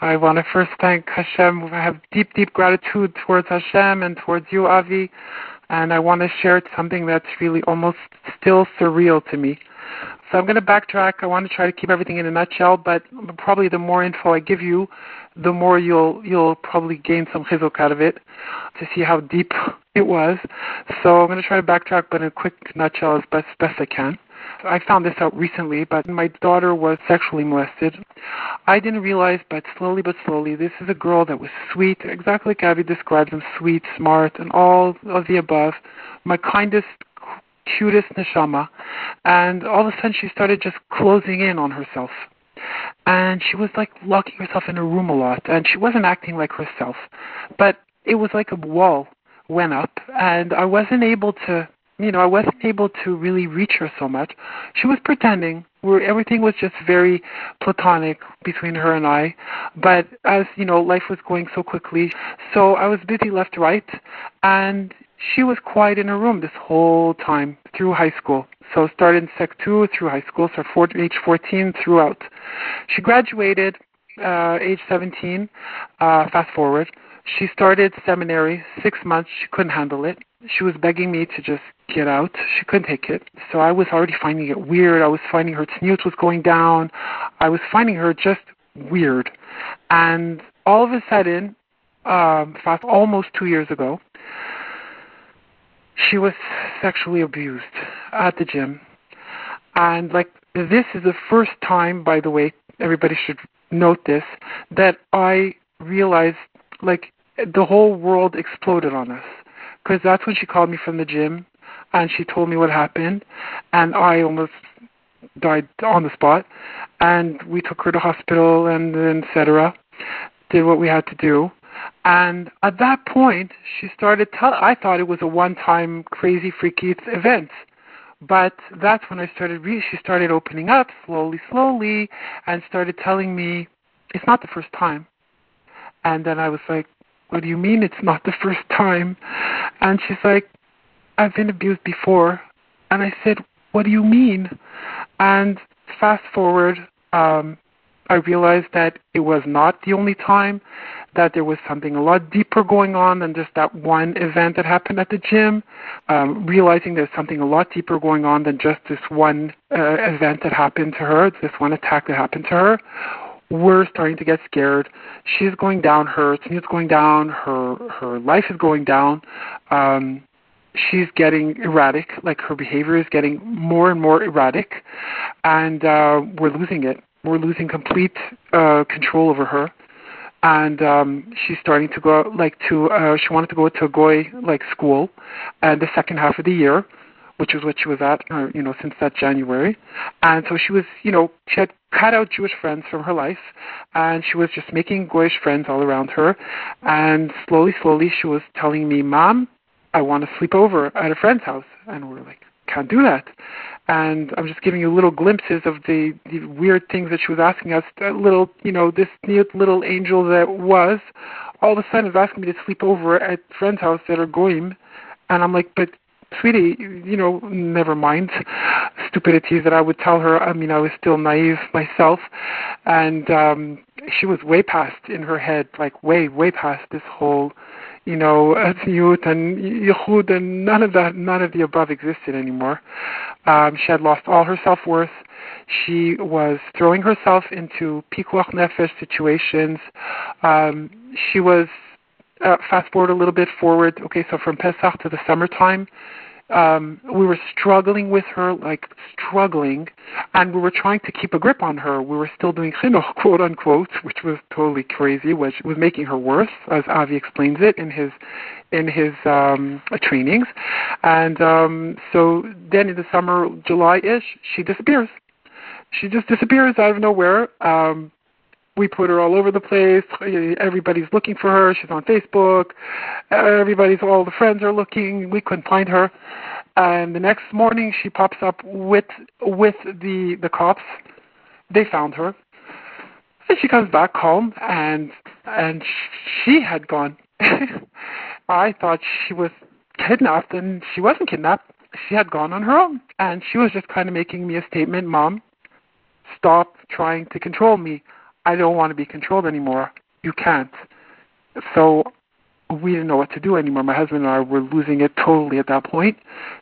I want to first thank Hashem. I have deep, deep gratitude towards Hashem and towards you, Avi. And I want to share something that's really almost still surreal to me. So I'm going to backtrack. I want to try to keep everything in a nutshell, but probably the more info I give you, the more you'll you'll probably gain some chizuk out of it to see how deep it was. So I'm going to try to backtrack, but in a quick nutshell as best best I can. I found this out recently, but my daughter was sexually molested. I didn't realize, but slowly but slowly, this is a girl that was sweet, exactly like Avi describes them, sweet, smart, and all of the above. My kindest, cutest neshama. And all of a sudden, she started just closing in on herself. And she was like locking herself in a room a lot, and she wasn't acting like herself. But it was like a wall went up, and I wasn't able to you know, I wasn't able to really reach her so much. She was pretending. Where everything was just very platonic between her and I. But as you know, life was going so quickly, so I was busy left, right, and she was quiet in her room this whole time through high school. So started in Sec 2 through high school, so four, age 14 throughout. She graduated uh, age 17. Uh, fast forward, she started seminary. Six months, she couldn't handle it she was begging me to just get out. She couldn't take it. So I was already finding it weird. I was finding her tzniut was going down. I was finding her just weird. And all of a sudden, um, fast almost two years ago, she was sexually abused at the gym. And like this is the first time, by the way, everybody should note this, that I realized like the whole world exploded on us. Because that's when she called me from the gym and she told me what happened and I almost died on the spot. And we took her to hospital and then etc did what we had to do. And at that point she started tell I thought it was a one time crazy freaky event. But that's when I started re- she started opening up slowly slowly and started telling me it's not the first time. And then I was like what do you mean it's not the first time? And she's like, I've been abused before. And I said, What do you mean? And fast forward, um, I realized that it was not the only time, that there was something a lot deeper going on than just that one event that happened at the gym. Um, realizing there's something a lot deeper going on than just this one uh, event that happened to her, this one attack that happened to her we're starting to get scared. She's going down. Her is going down. Her her life is going down. Um, she's getting erratic. Like her behavior is getting more and more erratic, and uh, we're losing it. We're losing complete uh, control over her. And um, she's starting to go like to. Uh, she wanted to go to a goy like school, and the second half of the year which is what she was at, uh, you know, since that January. And so she was, you know, she had cut out Jewish friends from her life, and she was just making Goyish friends all around her. And slowly, slowly, she was telling me, "Mom, I want to sleep over at a friend's house," and we're like, "Can't do that." And I'm just giving you little glimpses of the, the weird things that she was asking us. A little, you know, this neat little angel that was, all of a sudden is asking me to sleep over at friend's house that are goyim, and I'm like, but sweetie, you know, never mind stupidities that I would tell her. I mean, I was still naive myself, and um she was way past in her head, like way, way past this whole, you know, youth and yichud and none of that, none of the above existed anymore. Um, she had lost all her self worth. She was throwing herself into pikuach nefesh situations. Um, she was uh, fast forward a little bit forward. Okay, so from Pesach to the summertime, um, we were struggling with her, like struggling, and we were trying to keep a grip on her. We were still doing chinuch, quote unquote, which was totally crazy, which was making her worse, as Avi explains it in his in his um, trainings. And um, so then in the summer, July-ish, she disappears. She just disappears out of nowhere. Um, we put her all over the place. Everybody's looking for her. She's on Facebook. Everybody's all the friends are looking. We couldn't find her. And the next morning she pops up with with the the cops. They found her. And she comes back home and and she had gone. I thought she was kidnapped and she wasn't kidnapped. She had gone on her own and she was just kind of making me a statement, "Mom, stop trying to control me. I don't want to be controlled anymore. You can't. So we didn't know what to do anymore. My husband and I were losing it totally at that point.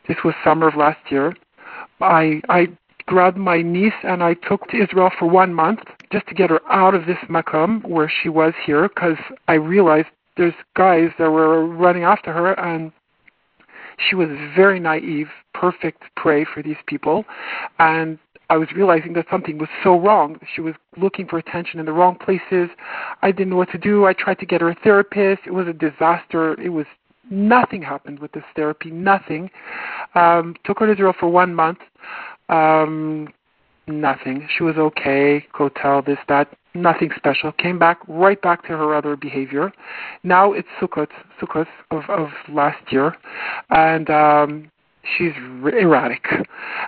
This was summer of last year. I I grabbed my niece and I took to Israel for one month just to get her out of this makom where she was here because I realized there's guys that were running after her and she was very naive, perfect prey for these people, and I was realizing that something was so wrong. She was looking for attention in the wrong places. I didn't know what to do. I tried to get her a therapist. It was a disaster. It was nothing happened with this therapy. Nothing. Um, took her to Israel for one month. Um, nothing. She was okay. Kotel, this, that. Nothing special. Came back right back to her other behavior. Now it's Sukkot, Sukkot of of last year, and um, she's erratic.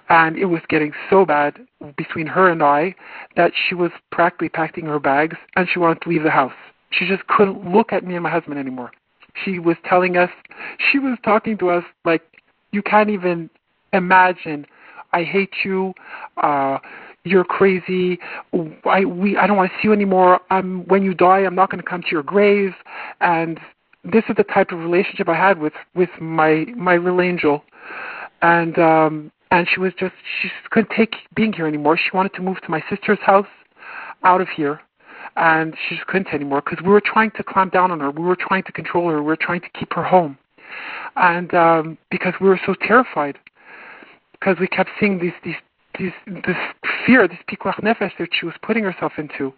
And it was getting so bad between her and I that she was practically packing her bags and she wanted to leave the house. She just couldn't look at me and my husband anymore. She was telling us, she was talking to us like, you can't even imagine. I hate you. Uh, you're crazy. I we I don't want to see you anymore. I'm when you die, I'm not going to come to your grave. And this is the type of relationship I had with with my my little angel and um and she was just she just couldn't take being here anymore. She wanted to move to my sister's house out of here and she just couldn't anymore because we were trying to clamp down on her. We were trying to control her. We were trying to keep her home. And um because we were so terrified because we kept seeing these these these this fear, this pikuach nefesh that she was putting herself into.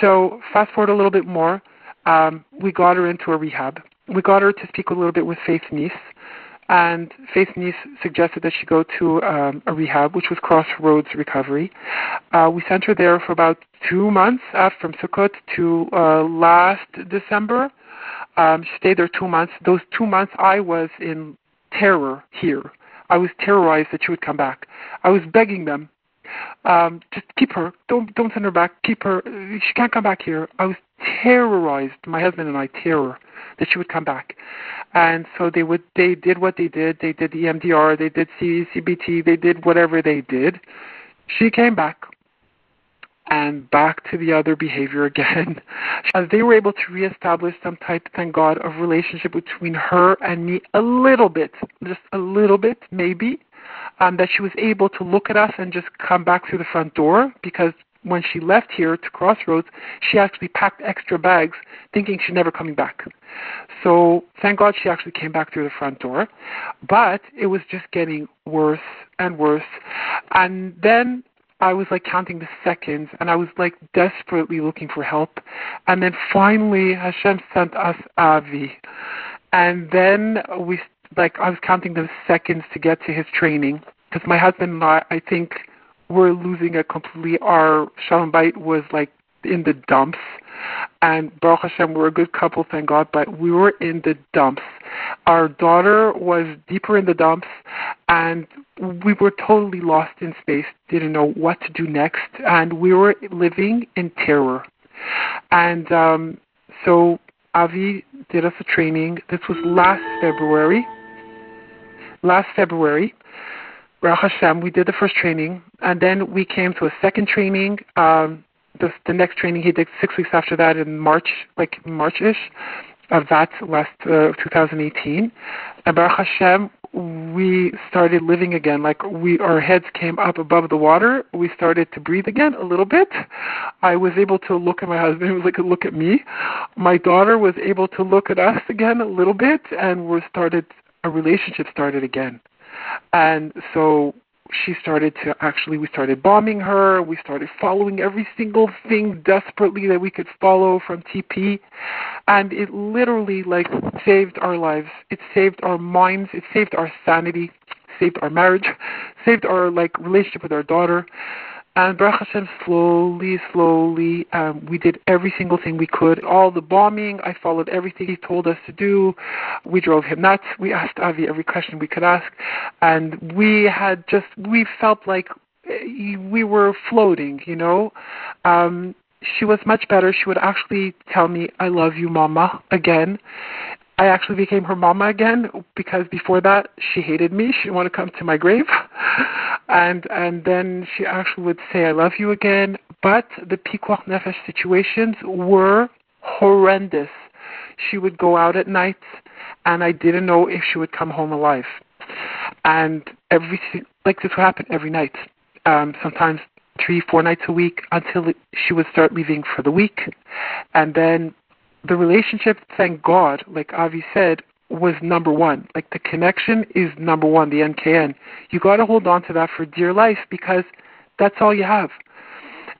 So fast forward a little bit more, um, we got her into a rehab. We got her to speak a little bit with Faith Nice, and Faith Nice suggested that she go to um, a rehab, which was Crossroads Recovery. Uh, we sent her there for about two months, uh, from Sukkot to uh, last December. Um, she stayed there two months. Those two months, I was in terror here. I was terrorized that she would come back. I was begging them, um, just keep her. Don't don't send her back. Keep her. She can't come back here. I was terrorized. My husband and I terror that she would come back. And so they would they did what they did. They did the EMDR, they did CBT, they did whatever they did. She came back and back to the other behavior again. As they were able to reestablish some type, thank God, of relationship between her and me a little bit, just a little bit, maybe, um, that she was able to look at us and just come back through the front door because when she left here to Crossroads, she actually packed extra bags thinking she's never coming back. So thank God she actually came back through the front door. But it was just getting worse and worse. And then I was like counting the seconds and I was like desperately looking for help. And then finally Hashem sent us Avi. And then we like I was counting the seconds to get to his training because my husband and I I think we're losing it completely. Our Shalom Bait was like in the dumps. And Baruch Hashem, we're a good couple, thank God, but we were in the dumps. Our daughter was deeper in the dumps, and we were totally lost in space, didn't know what to do next, and we were living in terror. And um, so Avi did us a training. This was last February. Last February, Baruch Hashem, we did the first training, and then we came to a second training. Um, the, the next training he did six weeks after that in March, like March-ish of that last uh, 2018. And Baruch Hashem, we started living again. Like we, our heads came up above the water. We started to breathe again a little bit. I was able to look at my husband. He was like, look at me. My daughter was able to look at us again a little bit, and we started a relationship started again. And so she started to actually we started bombing her. We started following every single thing desperately that we could follow from tp and it literally like saved our lives. It saved our minds. It saved our sanity. Saved our marriage. Saved our like relationship with our daughter and Baruch Hashem, slowly, slowly, um, we did every single thing we could. All the bombing, I followed everything he told us to do. We drove him nuts. We asked Avi every question we could ask. And we had just, we felt like eh, we were floating, you know. Um, she was much better. She would actually tell me, I love you, Mama, again. I actually became her mama again because before that she hated me. She didn't want to come to my grave, and and then she actually would say I love you again. But the pikuach nefesh situations were horrendous. She would go out at night, and I didn't know if she would come home alive. And every like this would happen every night. Um, sometimes three, four nights a week until she would start leaving for the week, and then the relationship, thank God, like Avi said, was number one. Like the connection is number one, the NKN. You got to hold on to that for dear life because that's all you have,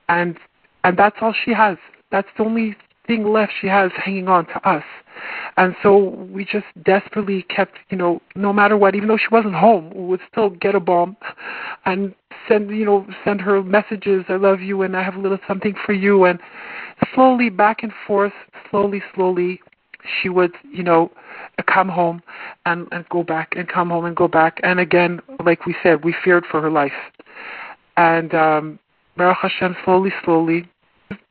and and that's all she has. That's the only thing left she has hanging on to us. And so we just desperately kept, you know, no matter what, even though she wasn't home, we would still get a bomb and send, you know, send her messages, I love you and I have a little something for you. And slowly back and forth, slowly, slowly, she would, you know, come home and, and go back and come home and go back. And again, like we said, we feared for her life. And um, Baruch Hashem, slowly, slowly,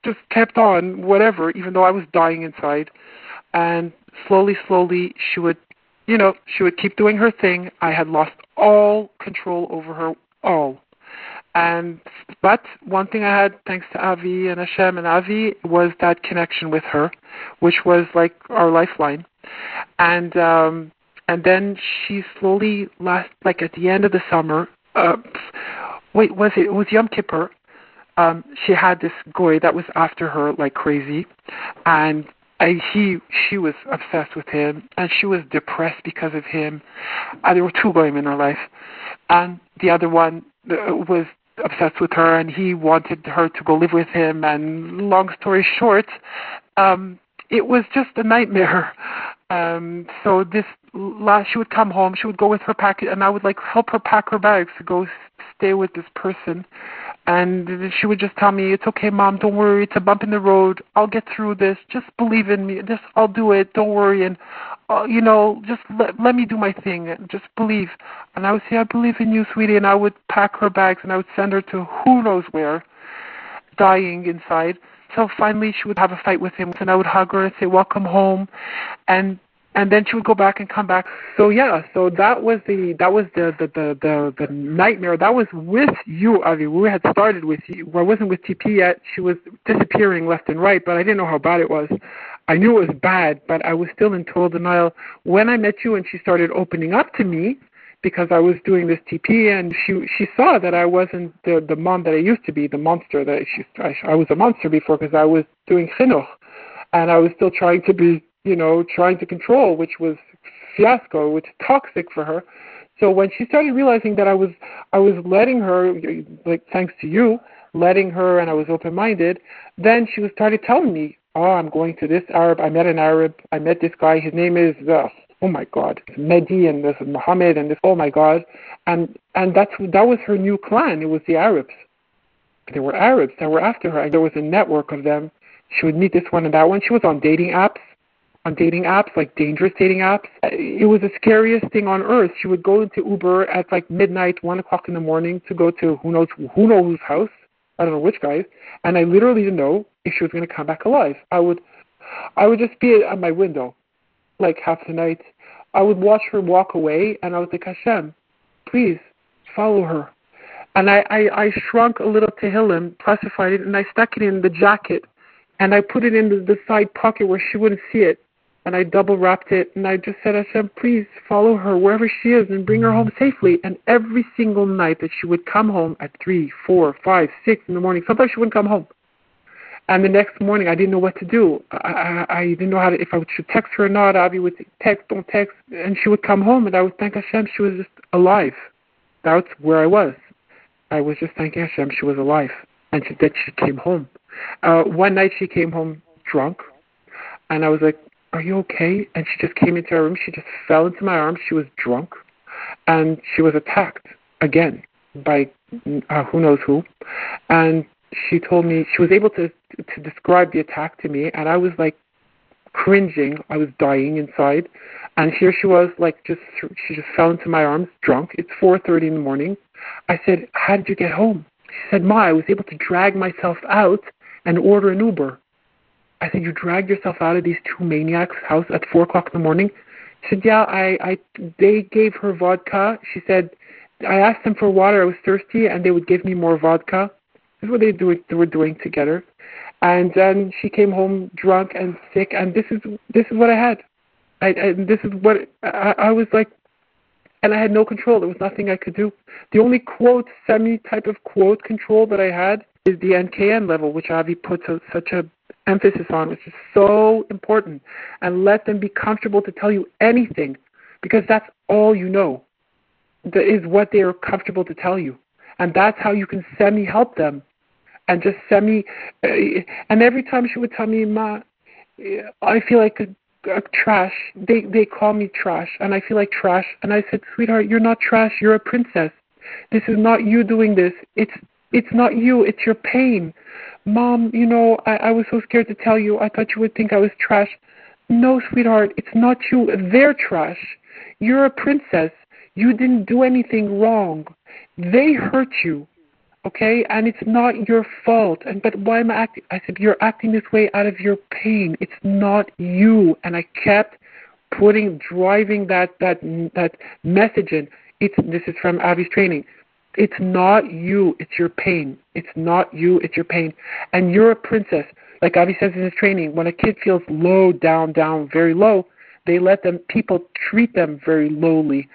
just kept on, whatever, even though I was dying inside. And slowly, slowly, she would, you know, she would keep doing her thing. I had lost all control over her, all. And but one thing I had, thanks to Avi and Hashem and Avi, was that connection with her, which was like our lifeline. And um, and then she slowly last, like at the end of the summer. Uh, wait, was it? It was Yom Kippur um, she had this goy that was after her like crazy, and he she was obsessed with him, and she was depressed because of him. and there were two goyim in her life, and the other one uh, was obsessed with her, and he wanted her to go live with him. And long story short, um, it was just a nightmare. Um, so this last, she would come home, she would go with her package, and I would like help her pack her bags to go stay with this person and she would just tell me, "It's okay, mom. Don't worry. It's a bump in the road. I'll get through this. Just believe in me. Just I'll do it. Don't worry." And uh, you know, just let let me do my thing. And just believe. And I would say, "I believe in you, sweetie." And I would pack her bags and I would send her to who knows where, dying inside. So finally, she would have a fight with him, and I would hug her and say, "Welcome home," and and then she would go back and come back. So yeah, so that was the that was the the the the, the nightmare. That was with you, Avi. We had started with you. I wasn't with TP yet. She was disappearing left and right, but I didn't know how bad it was. I knew it was bad, but I was still in total denial. When I met you and she started opening up to me, because I was doing this TP, and she she saw that I wasn't the the mom that I used to be, the monster that she I, I was a monster before because I was doing chinuch, and I was still trying to be you know, trying to control, which was fiasco, which toxic for her. So when she started realizing that I was I was letting her, like thanks to you, letting her, and I was open minded, then she was started telling me, oh, I'm going to this Arab. I met an Arab. I met this guy. His name is uh, oh my God, Mehdi, and this is Muhammad, and this oh my God, and and that's that was her new clan. It was the Arabs. There were Arabs that were after her, and there was a network of them. She would meet this one and that one. She was on dating apps on dating apps, like dangerous dating apps. It was the scariest thing on earth. She would go into Uber at like midnight, one o'clock in the morning to go to who knows who knows whose house. I don't know which guy's, and I literally didn't know if she was going to come back alive. I would, I would just be at my window, like half the night. I would watch her walk away, and I was like, Hashem, please follow her. And I, I, I shrunk a little Tehillim, classified it, and I stuck it in the jacket, and I put it in the, the side pocket where she wouldn't see it and I double wrapped it and I just said, I said, please follow her wherever she is and bring her home safely. And every single night that she would come home at three, four, five, six in the morning, sometimes she wouldn't come home. And the next morning, I didn't know what to do. I, I, I didn't know how to, if I should text her or not. Avi would text, don't text. And she would come home, and I would thank Hashem she was just alive. That's where I was. I was just thanking Hashem she was alive, and she, that she came home. Uh, one night she came home drunk, and I was like, are you okay? And she just came into our room. She just fell into my arms. She was drunk, and she was attacked again by uh, who knows who. And she told me she was able to to describe the attack to me, and I was like cringing. I was dying inside, and here she was, like just she just fell into my arms, drunk. It's 4:30 in the morning. I said, "How did you get home?" She said, "Ma, I was able to drag myself out and order an Uber." I said, you dragged yourself out of these two maniacs' house at four o'clock in the morning. She said, yeah, I, I, they gave her vodka. She said, I asked them for water. I was thirsty, and they would give me more vodka. This is what they do. They were doing together, and then she came home drunk and sick. And this is this is what I had. I, and this is what I, I was like, and I had no control. There was nothing I could do. The only quote, semi type of quote control that I had is the NKN level, which Avi puts a, such a emphasis on, which is so important. And let them be comfortable to tell you anything, because that's all you know. That is what they are comfortable to tell you, and that's how you can semi help them, and just semi. Uh, and every time she would tell me, "Ma, I feel like a, a trash." They they call me trash, and I feel like trash. And I said, "Sweetheart, you're not trash. You're a princess. This is not you doing this. It's it's not you. It's your pain." Mom, you know, I, I was so scared to tell you. I thought you would think I was trash. No, sweetheart, it's not you. They're trash. You're a princess. You didn't do anything wrong. They hurt you, okay? And it's not your fault. And but why am I acting? I said you're acting this way out of your pain. It's not you. And I kept putting, driving that that that message in. It's this is from Avi's training. It's not you, it's your pain. It's not you, it's your pain. And you're a princess. Like Avi says in his training, when a kid feels low, down, down, very low, they let them people treat them very lowly.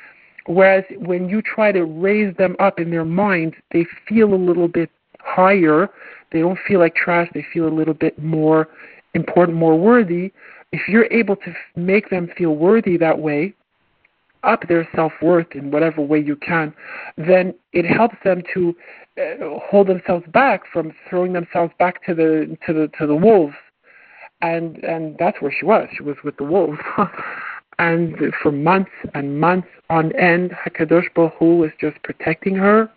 Whereas when you try to raise them up in their mind, they feel a little bit higher. They don't feel like trash. They feel a little bit more important, more worthy. If you're able to make them feel worthy that way, up their self worth in whatever way you can, then it helps them to uh, hold themselves back from throwing themselves back to the to the to the wolves, and and that's where she was. She was with the wolves, and for months and months on end, Hakadosh Baruch Hu was just protecting her,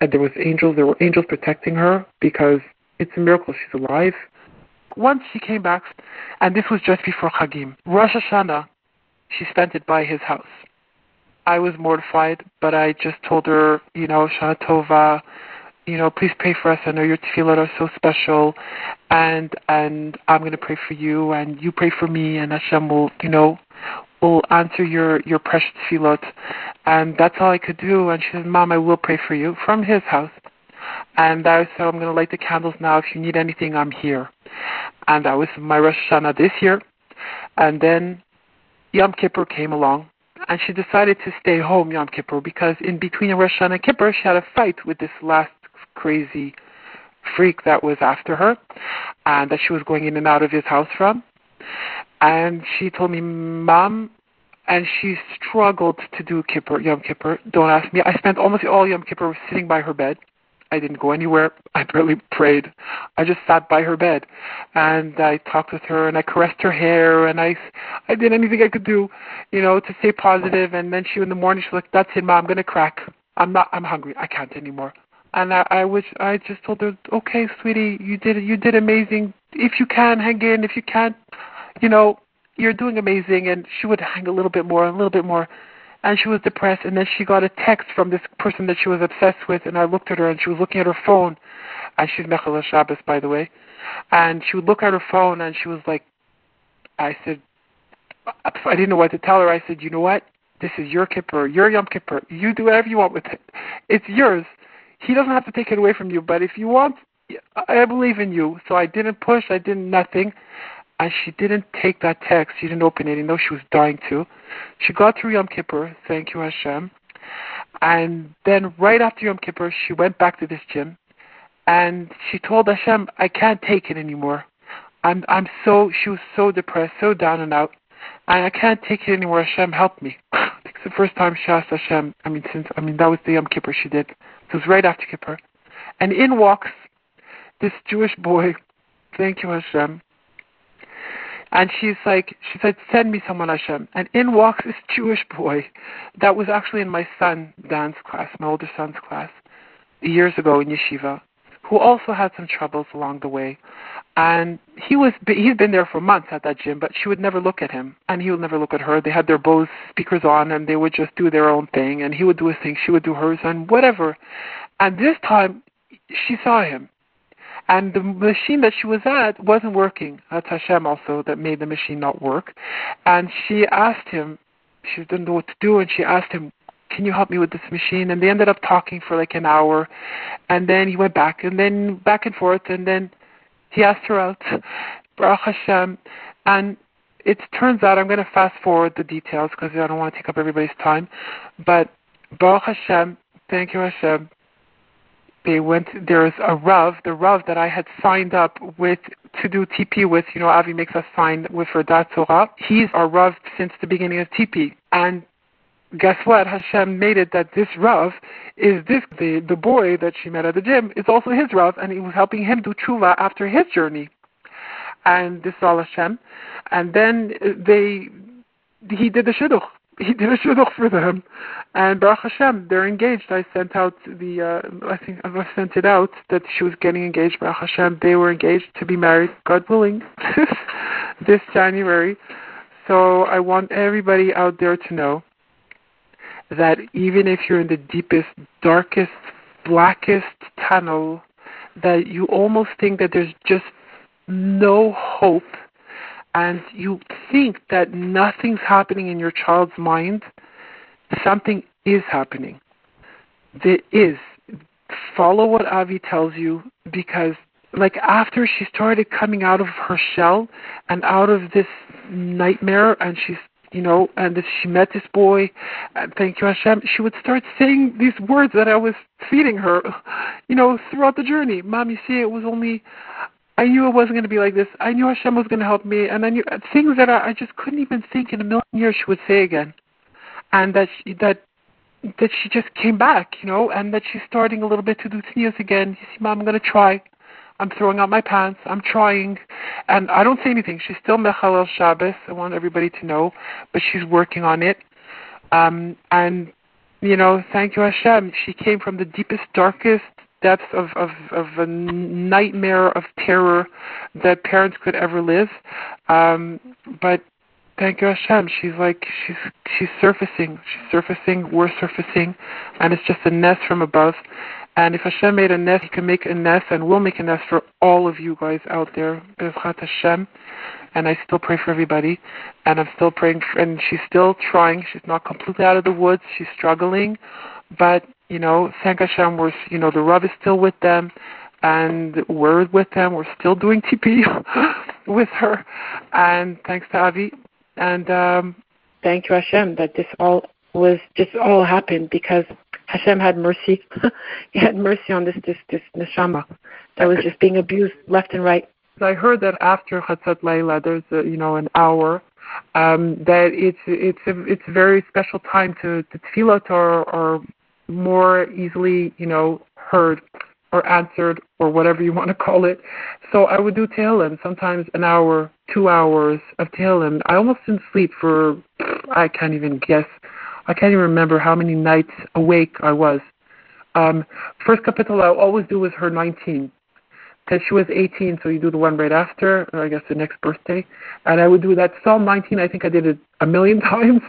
and there was angels. There were angels protecting her because it's a miracle she's alive. Once she came back, and this was just before Chagim, Rosh Hashanah she spent it by his house. I was mortified, but I just told her, you know, Shana Tova, you know, please pray for us. I know your tefillot are so special, and and I'm going to pray for you, and you pray for me, and Hashem will, you know, will answer your your precious tefillot, and that's all I could do. And she said, Mom, I will pray for you from his house. And I said, I'm going to light the candles now. If you need anything, I'm here. And that was my Rosh Hashanah this year. And then Yom Kippur came along, and she decided to stay home Yom Kippur because in between Rosh Hashanah and Kippur, she had a fight with this last crazy freak that was after her, and that she was going in and out of his house from. And she told me, Mom, and she struggled to do Kippur, Yom Kippur. Don't ask me. I spent almost all Yom Kippur sitting by her bed I didn't go anywhere. I barely prayed. I just sat by her bed, and I talked with her, and I caressed her hair, and I, I did anything I could do, you know, to stay positive. And then she, in the morning, she's like, "That's it, mom. I'm gonna crack. I'm not. I'm hungry. I can't anymore." And I, I was, I just told her, "Okay, sweetie, you did, you did amazing. If you can, hang in. If you can't, you know, you're doing amazing." And she would hang a little bit more, a little bit more and she was depressed and then she got a text from this person that she was obsessed with and I looked at her and she was looking at her phone. And she's Mechalel Shabbos by the way. And she would look at her phone and she was like I said I didn't know what to tell her. I said you know what? This is your Kippur your Yom Kippur you do whatever you want with it. It's yours. He doesn't have to take it away from you. But if you want I believe in you. So I didn't push. I didn't nothing and she didn't take that text. She didn't open it, even though she was dying to. She got through Yom Kippur, thank you Hashem. And then right after Yom Kippur, she went back to this gym, and she told Hashem, "I can't take it anymore. I'm I'm so." She was so depressed, so down and out, and I can't take it anymore. Hashem, help me. it's the first time she asked Hashem. I mean, since I mean that was the Yom Kippur she did. It was right after Kippur, and in walks this Jewish boy. Thank you Hashem and she's like, she said, send me someone, Hashem. And in walks this Jewish boy that was actually in my son Dan's class, my older son's class, years ago in yeshiva, who also had some troubles along the way. And he was he'd been there for months at that gym, but she would never look at him, and he would never look at her. They had their Bose speakers on, and they would just do their own thing, and he would do his thing, she would do hers, and whatever. And this time, she saw him, and the machine that she was at wasn't working. That's Hashem also that made the machine not work. And she asked him, she didn't know what to do, and she asked him, can you help me with this machine? And they ended up talking for like an hour, and then he went back, and then back and forth, and then he asked her out, Baruch Hashem, and it turns out I'm going to fast forward the details because I don't want to take up everybody's time, but Baruch Hashem, thank you Hashem, they went there's a Rav, the Rav that I had signed up with to do TP with, you know, Avi makes us sign with for Dat Torah. He's our Rav since the beginning of TP. And guess what? Hashem made it that this Rav is this the the boy that she met at the gym is also his Rav and he was helping him do tshuva after his journey. And this is all Hashem. And then they he did the shidduch he did a shidduch for them, and Baruch Hashem, they're engaged. I sent out the, uh, I think I sent it out that she was getting engaged. Baruch Hashem, they were engaged to be married, God willing, this January. So I want everybody out there to know that even if you're in the deepest, darkest, blackest tunnel, that you almost think that there's just no hope and you think that nothing's happening in your child's mind, something is happening. There is. Follow what Avi tells you because, like, after she started coming out of her shell and out of this nightmare, and she's you know, and she met this boy, and thank you Hashem, she would start saying these words that I was feeding her, you know, throughout the journey. Mom, you see, it was only I knew it wasn't going to be like this. I knew Hashem was going to help me, and I knew things that I, I just couldn't even think in a million years she would say again, and that she, that that she just came back, you know, and that she's starting a little bit to do things again. You see, Mom, I'm going to try. I'm throwing out my pants. I'm trying, and I don't say anything. She's still Mechalel Shabbos. I want everybody to know, but she's working on it. Um, and you know, thank you Hashem. She came from the deepest, darkest depths of, of, of a nightmare of terror that parents could ever live. Um, but thank you Hashem, she's like she's she's surfacing. She's surfacing, we're surfacing, and it's just a nes from above. And if Hashem made a nes, He can make a nes, and will make a nes for all of you guys out there. Bezrat Hashem. And I still pray for everybody, and I'm still praying. For, and she's still trying. She's not completely out of the woods. She's struggling, but you know, thank Hashem, we're, you know, the Rav is still with them, and we're with them. We're still doing TP with her, and thanks to Avi, and um, thank you Hashem that this all was just all happened because Hashem had mercy. he had mercy on this this this neshama that was just being abused left and right. I heard that after Chatzot Leila, there's a, you know an hour um, that it's it's a it's a very special time to to tefillot or or more easily, you know, heard or answered or whatever you want to call it. So I would do Tehillim, sometimes an hour, two hours of Tehillim. I almost didn't sleep for, I can't even guess, I can't even remember how many nights awake I was. Um, first kapitel I always do was her 19 because she was 18, so you do the one right after, or I guess the next birthday. And I would do that Psalm 19. I think I did it a million times,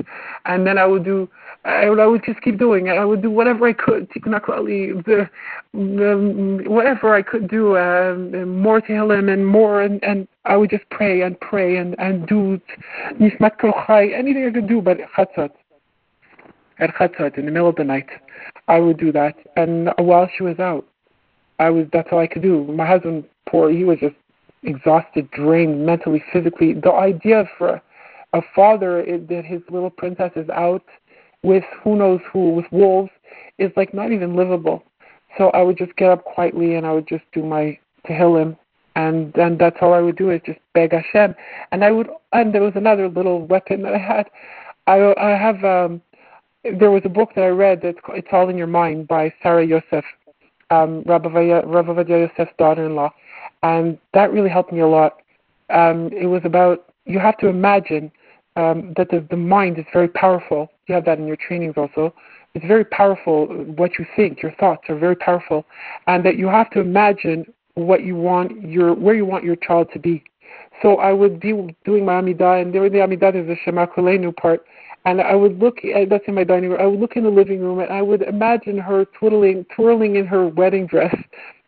and then I would do. I would, I would just keep doing it. I would do whatever I could, the, the whatever I could do, um, more Tehillim and more, and, and I would just pray and pray and and do Nishmat Kol Chai, anything I could do, but Chatzot. At Chatzot, in the middle of the night, I would do that, and while she was out, I was that's all I could do. My husband, poor, he was just exhausted, drained mentally, physically. The idea for a father is that his little princess is out with who knows who, with wolves, is like not even livable. So I would just get up quietly and I would just do my Tehillim and then that's all I would do is just beg Hashem. And I would and there was another little weapon that I had. I I have um there was a book that I read that's it's all in your mind by Sarah Yosef um, Rabbi Ovadia Yosef's daughter-in-law, and that really helped me a lot. Um, it was about you have to imagine um, that the, the mind is very powerful. You have that in your trainings also. It's very powerful what you think. Your thoughts are very powerful, and that you have to imagine what you want your where you want your child to be. So I would be doing my Amidah, and during the Amidah there's a Shema Kolenu part, and I would look at, that's in my dining room. I would look in the living room and I would imagine her twiddling, twirling in her wedding dress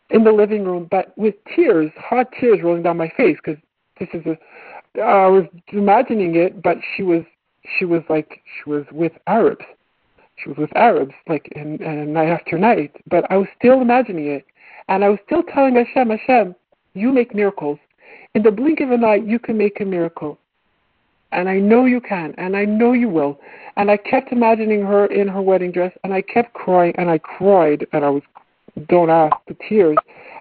in the living room, but with tears, hot tears rolling down my face because this is a. I was imagining it, but she was she was like she was with Arabs. She was with Arabs, like and, and night after night. But I was still imagining it, and I was still telling Hashem, Hashem, you make miracles. In the blink of an eye, you can make a miracle. And I know you can, and I know you will. And I kept imagining her in her wedding dress, and I kept crying, and I cried, and I was, don't ask, the tears.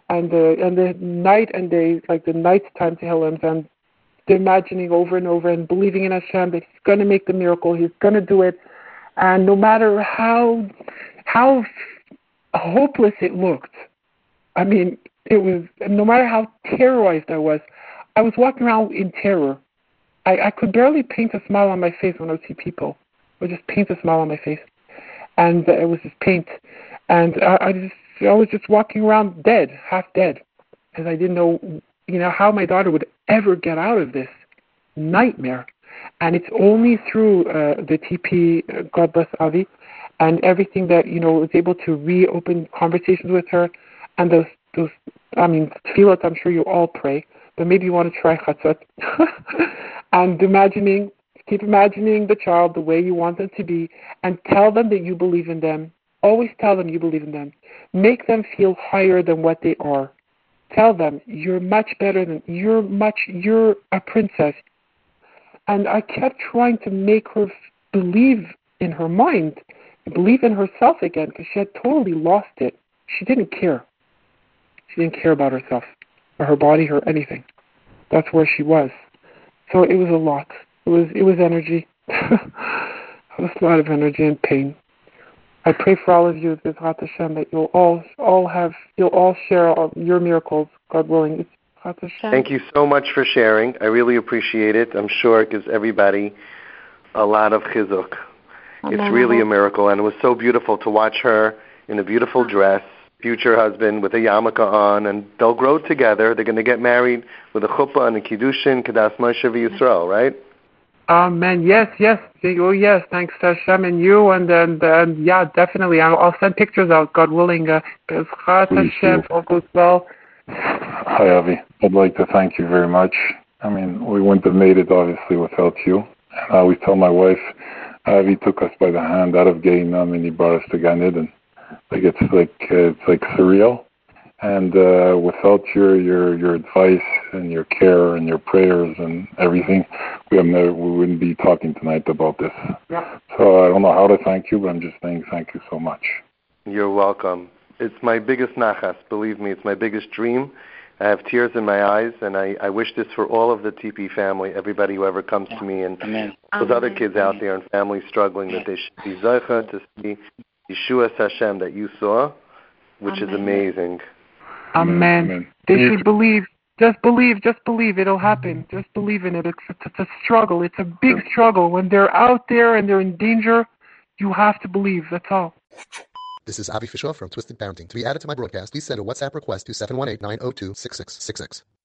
And the and the night and day, like the night time Tehillim, and imagining over and over and believing in Hashem that He's going to make the miracle, He's going to do it, and no matter how how hopeless it looked, I mean, it was no matter how terrorized I was, I was walking around in terror. I, I could barely paint a smile on my face when I would see people. Would just paint a smile on my face, and it was just paint, and I, I just I was just walking around dead, half dead, because I didn't know, you know, how my daughter would ever get out of this nightmare. And it's only through uh, the TP, uh, God bless Avi, and everything that you know was able to reopen conversations with her, and those those I mean tefillot. I'm sure you all pray, but maybe you want to try chatzot, and imagining, keep imagining the child the way you want them to be, and tell them that you believe in them. Always tell them you believe in them. Make them feel higher than what they are. Tell them you're much better than you're much. You're a princess. And I kept trying to make her believe in her mind, believe in herself again, because she had totally lost it. She didn't care. She didn't care about herself, or her body, or anything. That's where she was. So it was a lot. It was it was energy. it was a lot of energy and pain. I pray for all of you, Bezrat Hashem, that you'll all all have you'll all share all your miracles, God willing. Thank you so much for sharing. I really appreciate it. I'm sure it gives everybody a lot of chizuk. It's really a miracle, and it was so beautiful to watch her in a beautiful dress, future husband with a yarmulke on, and they'll grow together. They're going to get married with a chuppah and a kiddushin, kadas Moshe Yisrael, right? Amen. Yes, yes. Oh, yes. Thanks to Hashem and you, and and, and yeah, definitely. I'll, I'll send pictures out, God willing. Uh, Hashem, all goes well. Hi, Avi. I'd like to thank you very much. I mean, we wouldn't have made it, obviously, without you. And I always tell my wife, Avi took us by the hand out of Gehinnom and he brought us to Gan Eden. Like it's like uh, it's like surreal. And uh, without your your your advice and your care and your prayers and everything, we have never, we wouldn't be talking tonight about this. Yeah. So I don't know how to thank you, but I'm just saying thank you so much. You're welcome. It's my biggest nachas. Believe me, it's my biggest dream I have tears in my eyes, and I, I wish this for all of the TP family, everybody who ever comes to me, and Amen. those Amen. other kids out there and families struggling, that they should be zeicha to see Yeshua Hashem that you saw, which Amen. is amazing. Amen. Amen. They You- should believe. Just believe. Just believe. It'll happen. Just believe in it. It's, it's a struggle. It's a big struggle. When they're out there and they're in danger, you have to believe. That's all. This is Avi Fishoff from Twisted Parenting. To be added to my broadcast, please send a WhatsApp request to 718 902 6666.